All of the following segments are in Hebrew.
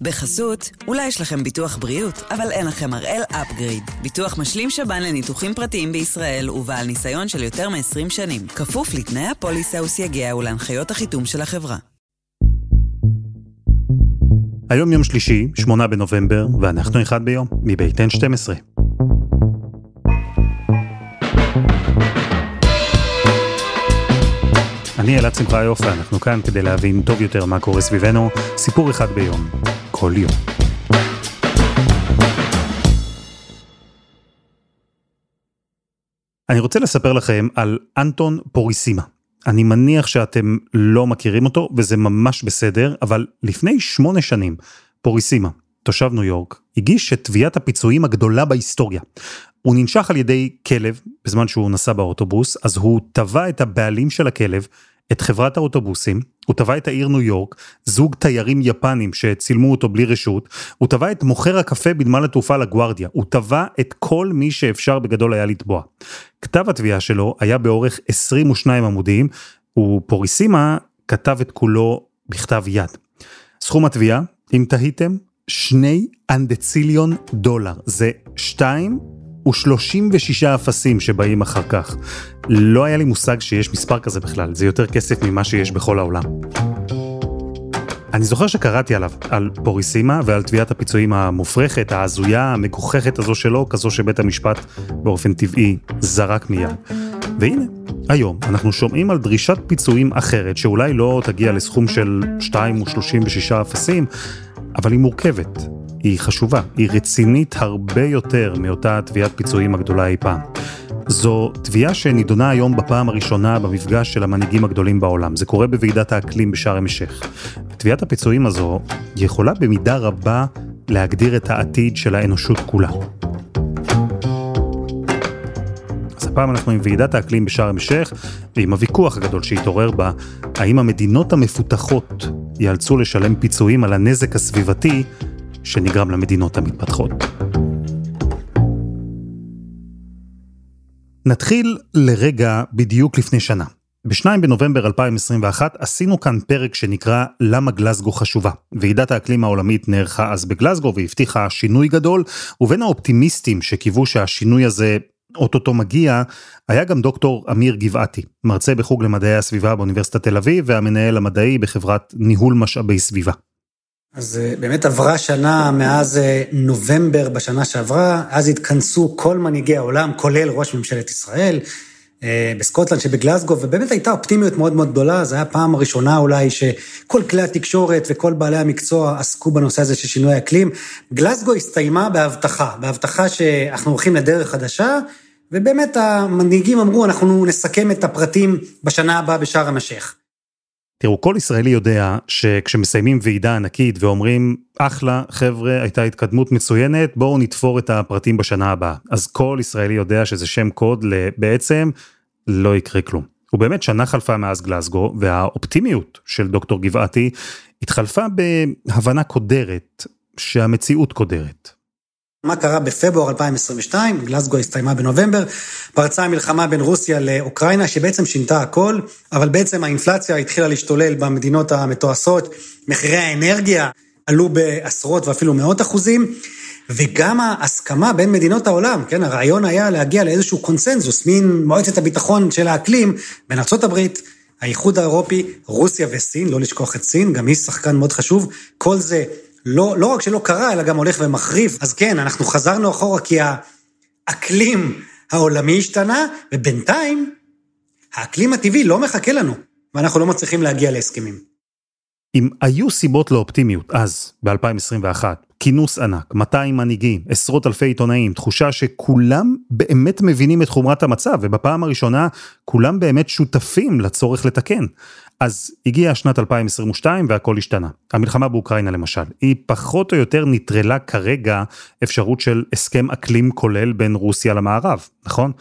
בחסות, אולי יש לכם ביטוח בריאות, אבל אין לכם הראל אפגריד. ביטוח משלים שב"ן לניתוחים פרטיים בישראל ובעל ניסיון של יותר מ-20 שנים. כפוף לתנאי הפוליסה וסייגיה ולהנחיות החיתום של החברה. היום יום שלישי, 8 בנובמבר, ואנחנו אחד ביום, מבית N12. אני אלעד שמחיוף, ואנחנו כאן כדי להבין טוב יותר מה קורה סביבנו, סיפור אחד ביום, יום. אני רוצה לספר לכם על אנטון פוריסימה. אני מניח שאתם לא מכירים אותו, וזה ממש בסדר, אבל לפני שמונה שנים, פוריסימה, תושב ניו יורק, הגיש את תביעת הפיצויים הגדולה בהיסטוריה. הוא ננשך על ידי כלב בזמן שהוא נסע באוטובוס, אז הוא תבע את הבעלים של הכלב, את חברת האוטובוסים, הוא תבע את העיר ניו יורק, זוג תיירים יפנים שצילמו אותו בלי רשות, הוא תבע את מוכר הקפה בנמל התעופה לגוארדיה, הוא תבע את כל מי שאפשר בגדול היה לתבוע. כתב התביעה שלו היה באורך 22 עמודים, ופוריסימה כתב את כולו בכתב יד. סכום התביעה, אם תהיתם, שני אנדציליון דולר, זה ו-36 אפסים שבאים אחר כך. לא היה לי מושג שיש מספר כזה בכלל, זה יותר כסף ממה שיש בכל העולם. אני זוכר שקראתי עליו, על פוריסימה ועל תביעת הפיצויים המופרכת, ההזויה, המגוחכת הזו שלו, כזו שבית המשפט באופן טבעי זרק מיד. והנה, היום אנחנו שומעים על דרישת פיצויים אחרת, שאולי לא תגיע לסכום של 2 ו-36 אפסים, אבל היא מורכבת, היא חשובה, היא רצינית הרבה יותר מאותה תביעת פיצויים הגדולה אי פעם. זו תביעה שנידונה היום בפעם הראשונה במפגש של המנהיגים הגדולים בעולם. זה קורה בוועידת האקלים בשארם א-שייח. תביעת הפיצויים הזו יכולה במידה רבה להגדיר את העתיד של האנושות כולה. אז הפעם אנחנו עם ועידת האקלים בשארם א-שייח, ועם הוויכוח הגדול שהתעורר בה, האם המדינות המפותחות ייאלצו לשלם פיצויים על הנזק הסביבתי שנגרם למדינות המתפתחות. נתחיל לרגע בדיוק לפני שנה. ב-2 בנובמבר 2021 עשינו כאן פרק שנקרא למה גלסגו חשובה. ועידת האקלים העולמית נערכה אז בגלסגו והבטיחה שינוי גדול, ובין האופטימיסטים שקיוו שהשינוי הזה אוטוטו מגיע, היה גם דוקטור אמיר גבעתי, מרצה בחוג למדעי הסביבה באוניברסיטת תל אביב והמנהל המדעי בחברת ניהול משאבי סביבה. אז אה, באמת עברה שנה מאז אה, נובמבר בשנה שעברה, אז התכנסו כל מנהיגי העולם, כולל ראש ממשלת ישראל, אה, בסקוטלנד שבגלסגו, ובאמת הייתה אופטימיות מאוד מאוד גדולה, זו הייתה הפעם הראשונה אולי שכל כלי התקשורת וכל בעלי המקצוע עסקו בנושא הזה של שינוי אקלים. גלסגו הסתיימה בהבטחה, בהבטחה שאנחנו הולכים לדרך חדשה, ובאמת המנהיגים אמרו, אנחנו נסכם את הפרטים בשנה הבאה בשארם א-שייח. תראו, כל ישראלי יודע שכשמסיימים ועידה ענקית ואומרים, אחלה, חבר'ה, הייתה התקדמות מצוינת, בואו נתפור את הפרטים בשנה הבאה. אז כל ישראלי יודע שזה שם קוד לבעצם לא יקרה כלום. ובאמת שנה חלפה מאז גלסגו, והאופטימיות של דוקטור גבעתי התחלפה בהבנה קודרת, שהמציאות קודרת. מה קרה בפברואר 2022, גלסגו הסתיימה בנובמבר, פרצה המלחמה בין רוסיה לאוקראינה, שבעצם שינתה הכל, אבל בעצם האינפלציה התחילה להשתולל במדינות המתועשות, מחירי האנרגיה עלו בעשרות ואפילו מאות אחוזים, וגם ההסכמה בין מדינות העולם, כן, הרעיון היה להגיע לאיזשהו קונסנזוס, מין מועצת הביטחון של האקלים, בין ארה"ב, האיחוד האירופי, רוסיה וסין, לא לשכוח את סין, גם היא שחקן מאוד חשוב, כל זה לא, לא רק שלא קרה, אלא גם הולך ומחריף. אז כן, אנחנו חזרנו אחורה כי האקלים העולמי השתנה, ובינתיים האקלים הטבעי לא מחכה לנו, ואנחנו לא מצליחים להגיע להסכמים. אם היו סיבות לאופטימיות אז, ב-2021, כינוס ענק, 200 מנהיגים, עשרות אלפי עיתונאים, תחושה שכולם באמת מבינים את חומרת המצב, ובפעם הראשונה כולם באמת שותפים לצורך לתקן. אז הגיעה שנת 2022 והכל השתנה. המלחמה באוקראינה למשל, היא פחות או יותר נטרלה כרגע אפשרות של הסכם אקלים כולל בין רוסיה למערב, נכון?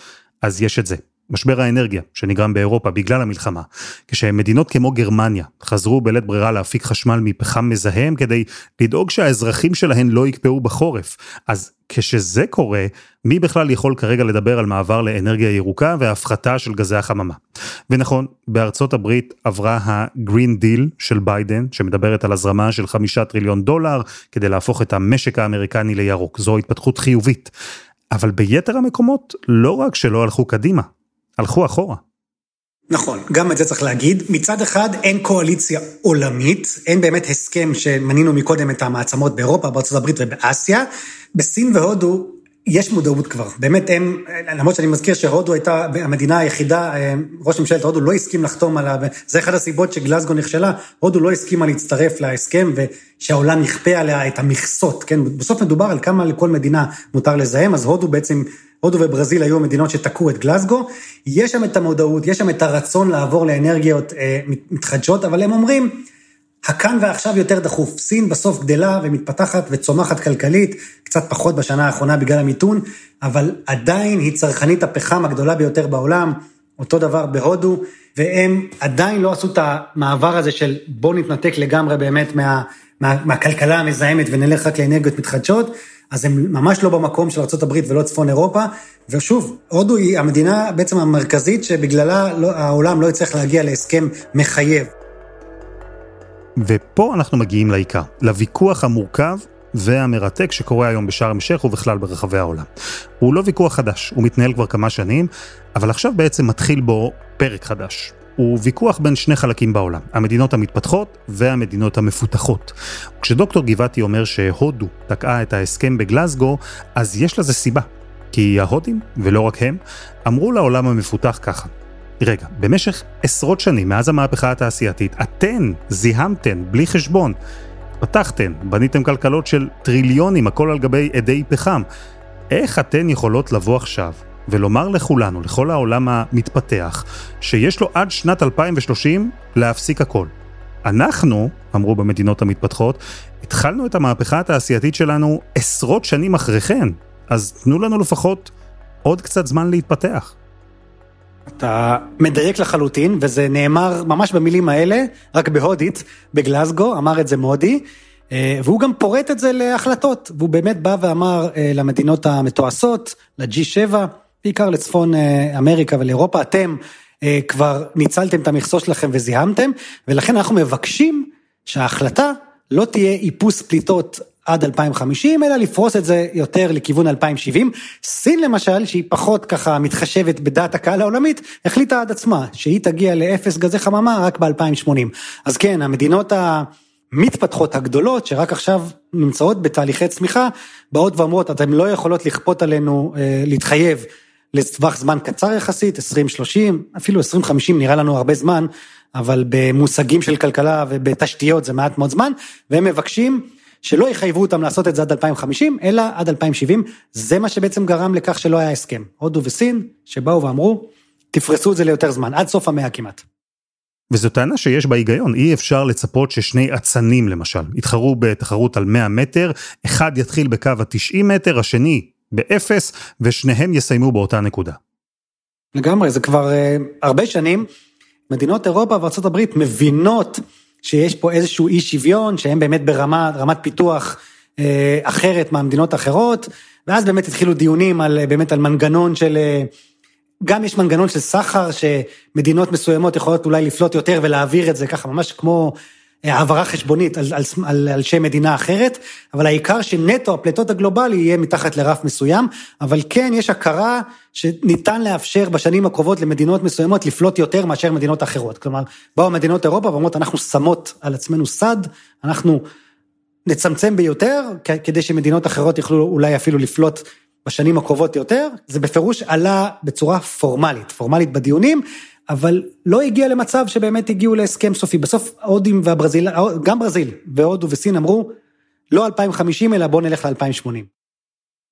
אז יש את זה. משבר האנרגיה שנגרם באירופה בגלל המלחמה, כשמדינות כמו גרמניה חזרו בלית ברירה להפיק חשמל מפחם מזהם כדי לדאוג שהאזרחים שלהן לא יקפאו בחורף. אז כשזה קורה, מי בכלל יכול כרגע לדבר על מעבר לאנרגיה ירוקה והפחתה של גזי החממה? ונכון, בארצות הברית עברה ה-Green Deal של ביידן, שמדברת על הזרמה של חמישה טריליון דולר כדי להפוך את המשק האמריקני לירוק. זו התפתחות חיובית. אבל ביתר המקומות לא רק שלא הלכו קדימה, הלכו אחורה. נכון, גם את זה צריך להגיד. מצד אחד אין קואליציה עולמית, אין באמת הסכם שמנינו מקודם את המעצמות באירופה, בארצות הברית ובאסיה. בסין והודו יש מודעות כבר, באמת הם, למרות שאני מזכיר שהודו הייתה המדינה היחידה, אה, ראש ממשלת הודו לא הסכים לחתום עליו, זה אחת הסיבות שגלסגו נכשלה, הודו לא הסכימה להצטרף להסכם ושהעולם יכפה עליה את המכסות, כן, בסוף מדובר על כמה לכל מדינה מותר לזהם, אז הודו בעצם, הודו וברזיל היו המדינות שתקעו את גלסגו, יש שם את המודעות, יש שם את הרצון לעבור לאנרגיות אה, מתחדשות, אבל הם אומרים, הכאן ועכשיו יותר דחוף. סין בסוף גדלה ומתפתחת וצומחת כלכלית, קצת פחות בשנה האחרונה בגלל המיתון, אבל עדיין היא צרכנית הפחם הגדולה ביותר בעולם, אותו דבר בהודו, והם עדיין לא עשו את המעבר הזה של בואו נתנתק לגמרי באמת מה, מה, מהכלכלה המזהמת ונלך רק לאנרגיות מתחדשות, אז הם ממש לא במקום של ארה"ב ולא צפון אירופה, ושוב, הודו היא המדינה בעצם המרכזית שבגללה לא, העולם לא יצטרך להגיע להסכם מחייב. ופה אנחנו מגיעים לעיקר, לוויכוח המורכב והמרתק שקורה היום בשארם א-שייח ובכלל ברחבי העולם. הוא לא ויכוח חדש, הוא מתנהל כבר כמה שנים, אבל עכשיו בעצם מתחיל בו פרק חדש. הוא ויכוח בין שני חלקים בעולם, המדינות המתפתחות והמדינות המפותחות. כשדוקטור גבעתי אומר שהודו תקעה את ההסכם בגלסגו, אז יש לזה סיבה. כי ההודים, ולא רק הם, אמרו לעולם המפותח ככה, רגע, במשך עשרות שנים מאז המהפכה התעשייתית, אתן זיהמתן בלי חשבון. פתחתן, בניתם כלכלות של טריליונים, הכל על גבי אדי פחם. איך אתן יכולות לבוא עכשיו ולומר לכולנו, לכל העולם המתפתח, שיש לו עד שנת 2030 להפסיק הכל? אנחנו, אמרו במדינות המתפתחות, התחלנו את המהפכה התעשייתית שלנו עשרות שנים אחרי כן, אז תנו לנו לפחות עוד קצת זמן להתפתח. אתה מדייק לחלוטין, וזה נאמר ממש במילים האלה, רק בהודית, בגלסגו, אמר את זה מודי, אה, והוא גם פורט את זה להחלטות, והוא באמת בא ואמר אה, למדינות המתועשות, ל-G7, בעיקר לצפון אה, אמריקה ולאירופה, אתם כבר ניצלתם את המכסות שלכם וזיהמתם, ולכן אנחנו מבקשים שההחלטה לא תהיה איפוס פליטות עד 2050, אלא לפרוס את זה יותר לכיוון 2070. סין למשל, שהיא פחות ככה מתחשבת בדעת הקהל העולמית, החליטה עד עצמה שהיא תגיע לאפס גזי חממה רק ב-2080. אז כן, המדינות המתפתחות הגדולות, שרק עכשיו נמצאות בתהליכי צמיחה, באות ואומרות, אתן לא יכולות לכפות עלינו אה, להתחייב לטווח זמן קצר יחסית, 2030, אפילו 2050 נראה לנו הרבה זמן, אבל במושגים של כלכלה ובתשתיות זה מעט מאוד זמן, והם מבקשים שלא יחייבו אותם לעשות את זה עד 2050, אלא עד 2070, זה מה שבעצם גרם לכך שלא היה הסכם. הודו וסין, שבאו ואמרו, תפרסו את זה ליותר זמן, עד סוף המאה כמעט. וזו טענה שיש בה היגיון, אי אפשר לצפות ששני אצנים למשל יתחרו בתחרות על 100 מטר, אחד יתחיל בקו ה-90 מטר, השני באפס, ושניהם יסיימו באותה נקודה. לגמרי, זה כבר uh, הרבה שנים, מדינות אירופה וארה"ב מבינות שיש פה איזשהו אי שוויון, שהם באמת ברמה, רמת פיתוח אה, אחרת מהמדינות האחרות, ואז באמת התחילו דיונים על, באמת על מנגנון של, אה, גם יש מנגנון של סחר, שמדינות מסוימות יכולות אולי לפלוט יותר ולהעביר את זה ככה, ממש כמו העברה חשבונית על, על, על, על שם מדינה אחרת, אבל העיקר שנטו הפליטות הגלובלי יהיה מתחת לרף מסוים, אבל כן יש הכרה שניתן לאפשר בשנים הקרובות למדינות מסוימות לפלוט יותר מאשר מדינות אחרות. כלומר, באו מדינות אירופה ואומרות, אנחנו שמות על עצמנו סד, אנחנו נצמצם ביותר, כדי שמדינות אחרות יוכלו אולי אפילו לפלוט בשנים הקרובות יותר, זה בפירוש עלה בצורה פורמלית, פורמלית בדיונים, אבל לא הגיע למצב שבאמת הגיעו להסכם סופי. בסוף ההודים והברזיל, גם ברזיל והודו וסין אמרו, לא 2050 אלא בואו נלך ל-2080.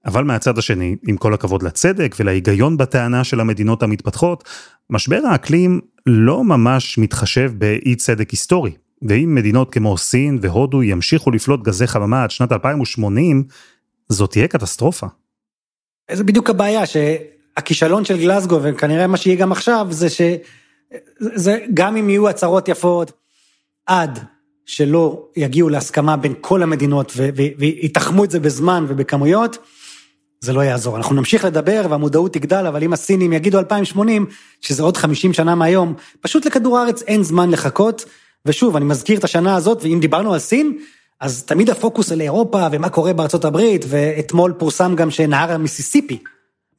אבל מהצד השני, עם כל הכבוד לצדק ולהיגיון בטענה של המדינות המתפתחות, משבר האקלים לא ממש מתחשב באי צדק היסטורי. ואם מדינות כמו סין והודו ימשיכו לפלוט גזי חממה עד שנת 2080, זאת תהיה קטסטרופה. זה בדיוק הבעיה, ש... הכישלון של גלסגו, וכנראה מה שיהיה גם עכשיו, זה שזה, גם אם יהיו הצהרות יפות, עד שלא יגיעו להסכמה בין כל המדינות ויתחמו את זה בזמן ובכמויות, זה לא יעזור. אנחנו נמשיך לדבר והמודעות תגדל, אבל אם הסינים יגידו 2080, שזה עוד 50 שנה מהיום, פשוט לכדור הארץ אין זמן לחכות. ושוב, אני מזכיר את השנה הזאת, ואם דיברנו על סין, אז תמיד הפוקוס על אירופה ומה קורה בארצות הברית, ואתמול פורסם גם שנהר המיסיסיפי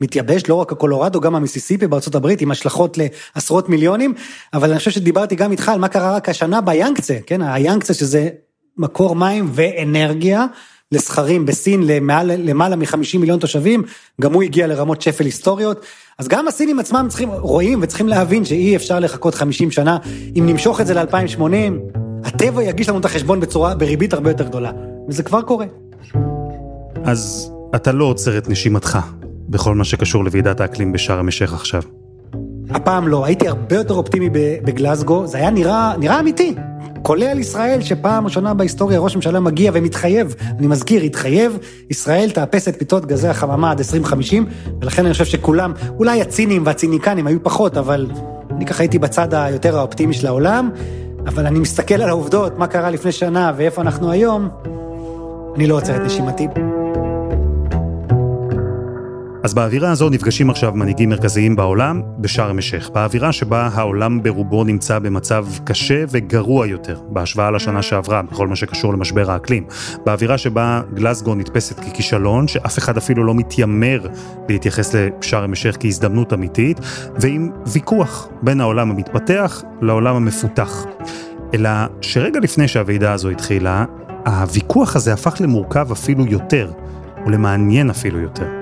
מתייבש, לא רק הקולורדו, גם המיסיסיפי בארצות הברית, עם השלכות לעשרות מיליונים, אבל אני חושב שדיברתי גם איתך על מה קרה רק השנה ביאנקצה, כן, היאנקצה שזה מקור מים ואנרגיה, לסחרים בסין למעלה, למעלה מ-50 מיליון תושבים, גם הוא הגיע לרמות שפל היסטוריות. אז גם הסינים עצמם צריכים, רואים וצריכים להבין שאי אפשר לחכות 50 שנה. אם נמשוך את זה ל-2080, הטבע יגיש לנו את החשבון בצורה, בריבית הרבה יותר גדולה. וזה כבר קורה. אז אתה לא עוצר את נשימתך בכל מה שקשור לוועידת האקלים בשאר המשך עכשיו. הפעם לא, הייתי הרבה יותר אופטימי בגלסגו, זה היה נראה, נראה אמיתי. כולל ישראל, שפעם ראשונה בהיסטוריה ראש ממשלה מגיע ומתחייב, אני מזכיר, התחייב, ישראל תאפס את פליטות גזי החממה עד 2050, ולכן אני חושב שכולם, אולי הצינים והציניקנים היו פחות, אבל אני ככה הייתי בצד היותר האופטימי של העולם, אבל אני מסתכל על העובדות, מה קרה לפני שנה ואיפה אנחנו היום, אני לא עוצר את נשימתי. אז באווירה הזו נפגשים עכשיו מנהיגים מרכזיים בעולם בשארם א-שייח, באווירה שבה העולם ברובו נמצא במצב קשה וגרוע יותר בהשוואה לשנה שעברה בכל מה שקשור למשבר האקלים, באווירה שבה גלסגו נתפסת ככישלון, שאף אחד אפילו לא מתיימר להתייחס לשארם א-שייח כהזדמנות אמיתית, ועם ויכוח בין העולם המתפתח לעולם המפותח. אלא שרגע לפני שהוועידה הזו התחילה, הוויכוח הזה הפך למורכב אפילו יותר, ולמעניין אפילו יותר.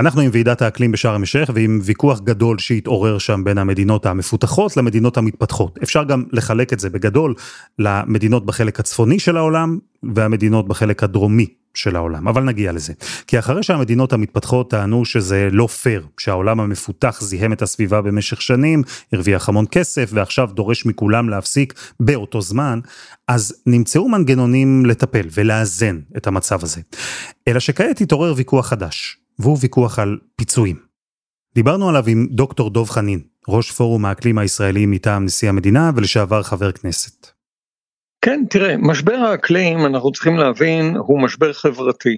אנחנו עם ועידת האקלים בשארם א-שייח ועם ויכוח גדול שהתעורר שם בין המדינות המפותחות למדינות המתפתחות. אפשר גם לחלק את זה בגדול למדינות בחלק הצפוני של העולם והמדינות בחלק הדרומי של העולם, אבל נגיע לזה. כי אחרי שהמדינות המתפתחות טענו שזה לא פייר, שהעולם המפותח זיהם את הסביבה במשך שנים, הרוויח המון כסף ועכשיו דורש מכולם להפסיק באותו זמן, אז נמצאו מנגנונים לטפל ולאזן את המצב הזה. אלא שכעת התעורר ויכוח חדש. והוא ויכוח על פיצויים. דיברנו עליו עם דוקטור דוב חנין, ראש פורום האקלים הישראלי מטעם נשיא המדינה ולשעבר חבר כנסת. כן, תראה, משבר האקלים, אנחנו צריכים להבין, הוא משבר חברתי.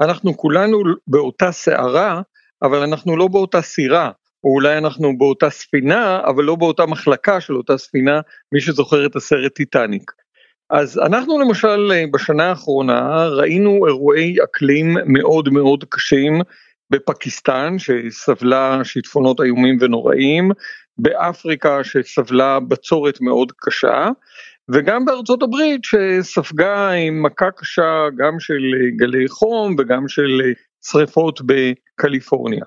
אנחנו כולנו באותה סערה, אבל אנחנו לא באותה סירה, או אולי אנחנו באותה ספינה, אבל לא באותה מחלקה של אותה ספינה, מי שזוכר את הסרט טיטניק. אז אנחנו למשל אה, בשנה האחרונה ראינו אירועי אקלים מאוד מאוד קשים בפקיסטן שסבלה שיטפונות איומים ונוראים, באפריקה שסבלה בצורת מאוד קשה, וגם בארצות הברית שספגה עם מכה קשה גם של גלי חום וגם של שריפות בקליפורניה.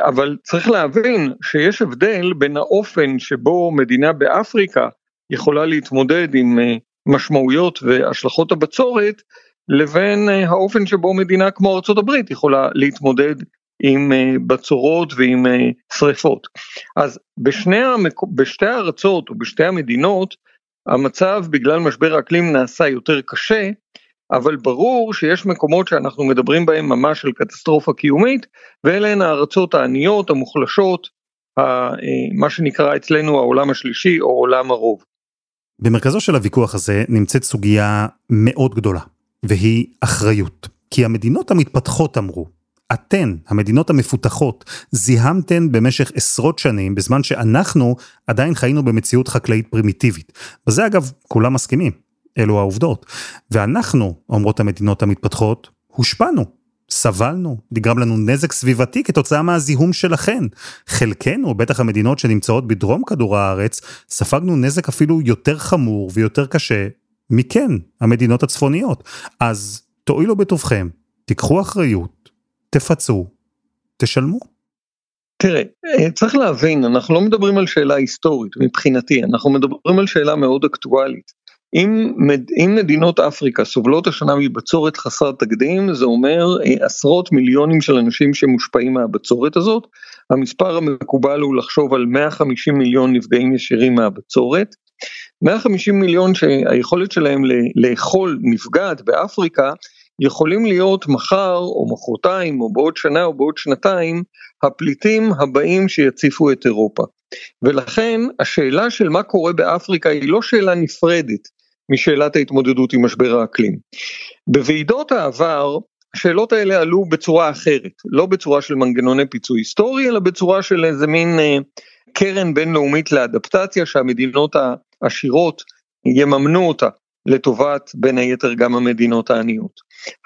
אבל צריך להבין שיש הבדל בין האופן שבו מדינה באפריקה יכולה להתמודד עם אה, משמעויות והשלכות הבצורת לבין אה, האופן שבו מדינה כמו ארה"ב יכולה להתמודד עם אה, בצורות ועם אה, שריפות. אז בשני המק... בשתי הארצות או בשתי המדינות המצב בגלל משבר האקלים נעשה יותר קשה, אבל ברור שיש מקומות שאנחנו מדברים בהם ממש על קטסטרופה קיומית, ואלה הן הארצות העניות, המוחלשות, מה שנקרא אצלנו העולם השלישי או עולם הרוב. במרכזו של הוויכוח הזה נמצאת סוגיה מאוד גדולה, והיא אחריות. כי המדינות המתפתחות אמרו, אתן, המדינות המפותחות, זיהמתן במשך עשרות שנים, בזמן שאנחנו עדיין חיינו במציאות חקלאית פרימיטיבית. בזה אגב, כולם מסכימים, אלו העובדות. ואנחנו, אומרות המדינות המתפתחות, הושפענו. סבלנו, נגרם לנו נזק סביבתי כתוצאה מהזיהום שלכן. חלקנו, בטח המדינות שנמצאות בדרום כדור הארץ, ספגנו נזק אפילו יותר חמור ויותר קשה מכן, המדינות הצפוניות. אז תואילו בטובכם, תיקחו אחריות, תפצו, תשלמו. תראה, אה, צריך להבין, אנחנו לא מדברים על שאלה היסטורית מבחינתי, אנחנו מדברים על שאלה מאוד אקטואלית. אם, אם מדינות אפריקה סובלות השנה מבצורת חסר תקדים, זה אומר אה, עשרות מיליונים של אנשים שמושפעים מהבצורת הזאת. המספר המקובל הוא לחשוב על 150 מיליון נפגעים ישירים מהבצורת. 150 מיליון שהיכולת שלהם לאכול נפגעת באפריקה, יכולים להיות מחר או מחרתיים או בעוד שנה או בעוד שנתיים הפליטים הבאים שיציפו את אירופה. ולכן השאלה של מה קורה באפריקה היא לא שאלה נפרדת משאלת ההתמודדות עם משבר האקלים. בוועידות העבר השאלות האלה עלו בצורה אחרת, לא בצורה של מנגנוני פיצוי היסטורי, אלא בצורה של איזה מין אה, קרן בינלאומית לאדפטציה שהמדינות העשירות יממנו אותה לטובת בין היתר גם המדינות העניות.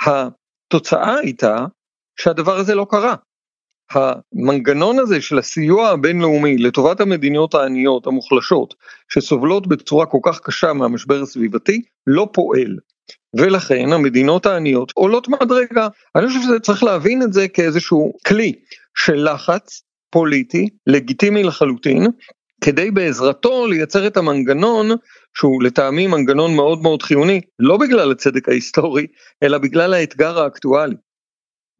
התוצאה הייתה שהדבר הזה לא קרה. המנגנון הזה של הסיוע הבינלאומי לטובת המדינות העניות המוחלשות שסובלות בצורה כל כך קשה מהמשבר הסביבתי לא פועל. ולכן המדינות העניות עולות מדרגה. אני חושב שצריך להבין את זה כאיזשהו כלי של לחץ פוליטי לגיטימי לחלוטין כדי בעזרתו לייצר את המנגנון שהוא לטעמי מנגנון מאוד מאוד חיוני לא בגלל הצדק ההיסטורי אלא בגלל האתגר האקטואלי.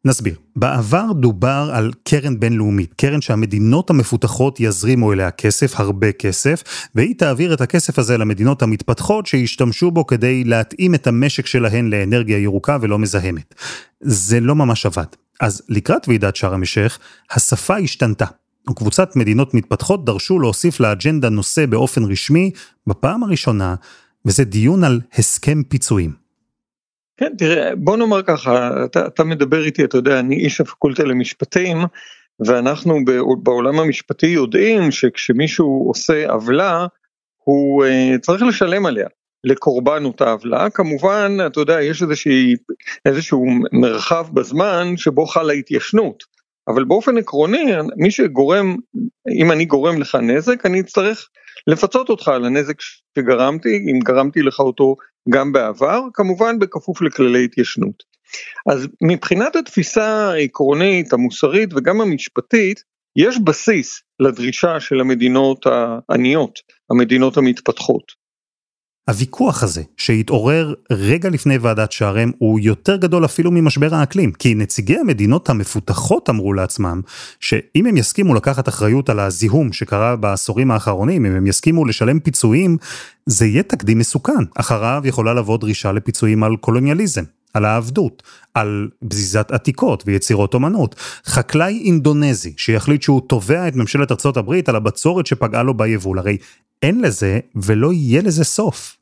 נסביר. בעבר דובר על קרן בינלאומית, קרן שהמדינות המפותחות יזרימו אליה כסף, הרבה כסף, והיא תעביר את הכסף הזה למדינות המתפתחות שישתמשו בו כדי להתאים את המשק שלהן לאנרגיה ירוקה ולא מזהמת. זה לא ממש עבד. אז לקראת ועידת שארם א-שייח, השפה השתנתה. וקבוצת מדינות מתפתחות דרשו להוסיף לאג'נדה נושא באופן רשמי בפעם הראשונה, וזה דיון על הסכם פיצויים. כן, תראה, בוא נאמר ככה, אתה, אתה מדבר איתי, אתה יודע, אני איש הפקולטה למשפטים, ואנחנו בעולם המשפטי יודעים שכשמישהו עושה עוולה, הוא uh, צריך לשלם עליה. לקורבן אותה עוולה, כמובן, אתה יודע, יש איזושהי, איזשהו מרחב בזמן שבו חלה התיישנות, אבל באופן עקרוני, מי שגורם, אם אני גורם לך נזק, אני אצטרך לפצות אותך על הנזק שגרמתי, אם גרמתי לך אותו גם בעבר, כמובן בכפוף לכללי התיישנות. אז מבחינת התפיסה העקרונית, המוסרית וגם המשפטית, יש בסיס לדרישה של המדינות העניות, המדינות המתפתחות. הוויכוח הזה שהתעורר רגע לפני ועדת שערם הוא יותר גדול אפילו ממשבר האקלים, כי נציגי המדינות המפותחות אמרו לעצמם שאם הם יסכימו לקחת אחריות על הזיהום שקרה בעשורים האחרונים, אם הם יסכימו לשלם פיצויים, זה יהיה תקדים מסוכן. אחריו יכולה לבוא דרישה לפיצויים על קולוניאליזם. על העבדות, על בזיזת עתיקות ויצירות אומנות. חקלאי אינדונזי שיחליט שהוא תובע את ממשלת ארצות הברית על הבצורת שפגעה לו ביבול, הרי אין לזה ולא יהיה לזה סוף.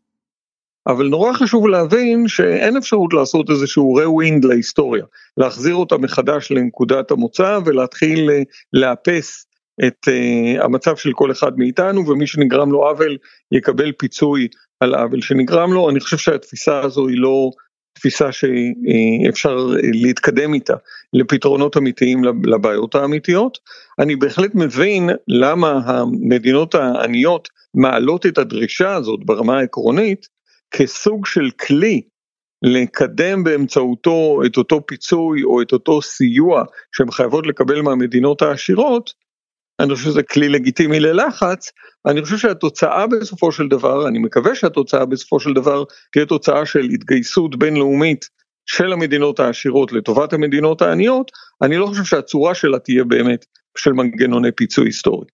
אבל נורא חשוב להבין שאין אפשרות לעשות איזשהו רווינד להיסטוריה, להחזיר אותה מחדש לנקודת המוצא ולהתחיל אה, לאפס את uh, המצב של כל אחד מאיתנו ומי שנגרם לו עוול יקבל פיצוי על העוול שנגרם לו, אני חושב שהתפיסה הזו היא לא תפיסה שאפשר להתקדם איתה לפתרונות אמיתיים לבעיות האמיתיות. אני בהחלט מבין למה המדינות העניות מעלות את הדרישה הזאת ברמה העקרונית, כסוג של כלי לקדם באמצעותו את אותו פיצוי או את אותו סיוע שהן חייבות לקבל מהמדינות העשירות, אני חושב שזה כלי לגיטימי ללחץ, אני חושב שהתוצאה בסופו של דבר, אני מקווה שהתוצאה בסופו של דבר תהיה תוצאה של התגייסות בינלאומית של המדינות העשירות לטובת המדינות העניות, אני לא חושב שהצורה שלה תהיה באמת של מנגנוני פיצוי היסטורי.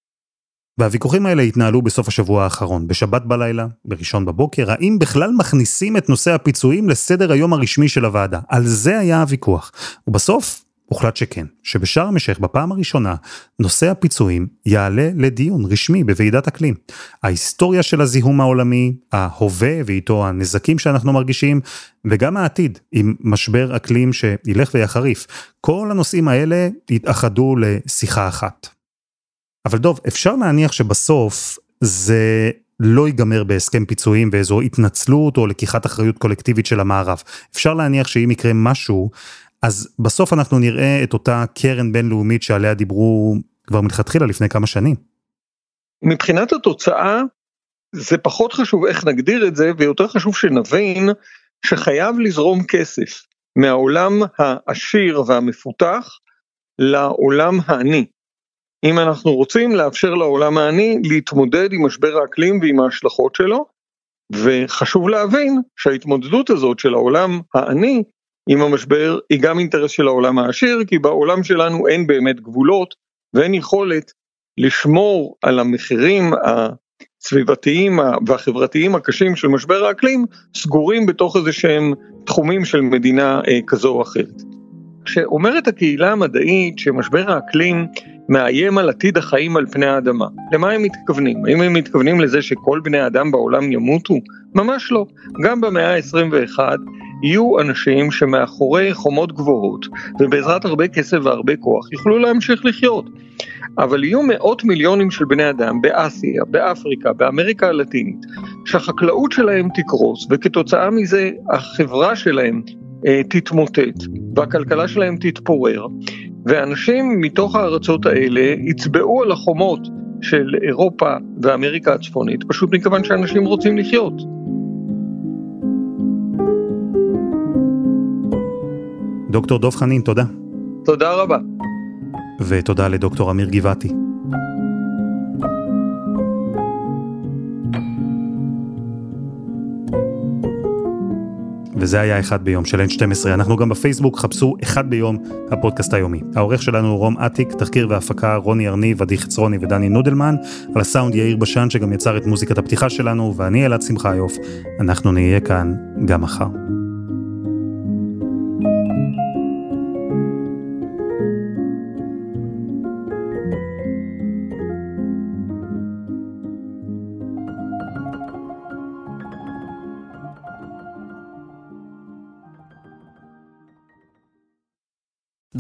והוויכוחים האלה התנהלו בסוף השבוע האחרון, בשבת בלילה, בראשון בבוקר, האם בכלל מכניסים את נושא הפיצויים לסדר היום הרשמי של הוועדה. על זה היה הוויכוח. ובסוף, הוחלט שכן, שבשארם א בפעם הראשונה, נושא הפיצויים יעלה לדיון רשמי בוועידת אקלים. ההיסטוריה של הזיהום העולמי, ההווה ואיתו הנזקים שאנחנו מרגישים, וגם העתיד עם משבר אקלים שילך ויחריף. כל הנושאים האלה יתאחדו לשיחה אחת. אבל דוב, אפשר להניח שבסוף זה לא ייגמר בהסכם פיצויים ואיזו התנצלות או לקיחת אחריות קולקטיבית של המערב. אפשר להניח שאם יקרה משהו, אז בסוף אנחנו נראה את אותה קרן בינלאומית שעליה דיברו כבר מלכתחילה לפני כמה שנים. מבחינת התוצאה, זה פחות חשוב איך נגדיר את זה, ויותר חשוב שנבין שחייב לזרום כסף מהעולם העשיר והמפותח לעולם העני. אם אנחנו רוצים לאפשר לעולם העני להתמודד עם משבר האקלים ועם ההשלכות שלו, וחשוב להבין שההתמודדות הזאת של העולם העני עם המשבר היא גם אינטרס של העולם העשיר, כי בעולם שלנו אין באמת גבולות ואין יכולת לשמור על המחירים הסביבתיים והחברתיים הקשים של משבר האקלים סגורים בתוך איזה שהם תחומים של מדינה אה, כזו או אחרת. כשאומרת הקהילה המדעית שמשבר האקלים מאיים על עתיד החיים על פני האדמה, למה הם מתכוונים? האם הם מתכוונים לזה שכל בני האדם בעולם ימותו? ממש לא. גם במאה ה-21 יהיו אנשים שמאחורי חומות גבוהות ובעזרת הרבה כסף והרבה כוח יוכלו להמשיך לחיות. אבל יהיו מאות מיליונים של בני אדם באסיה, באפריקה, באמריקה הלטינית, שהחקלאות שלהם תקרוס וכתוצאה מזה החברה שלהם תתמוטט והכלכלה שלהם תתפורר ואנשים מתוך הארצות האלה יצבעו על החומות של אירופה ואמריקה הצפונית פשוט מכיוון שאנשים רוצים לחיות. דוקטור דב חנין, תודה. תודה רבה. ותודה לדוקטור אמיר גבעתי. וזה היה אחד ביום של N12. אנחנו גם בפייסבוק, חפשו אחד ביום הפודקאסט היומי. העורך שלנו הוא רום אטיק, תחקיר והפקה רוני ארניב, עדי חצרוני ודני נודלמן, על הסאונד יאיר בשן שגם יצר את מוזיקת הפתיחה שלנו, ואני אלעד שמחיוף. אנחנו נהיה כאן גם מחר.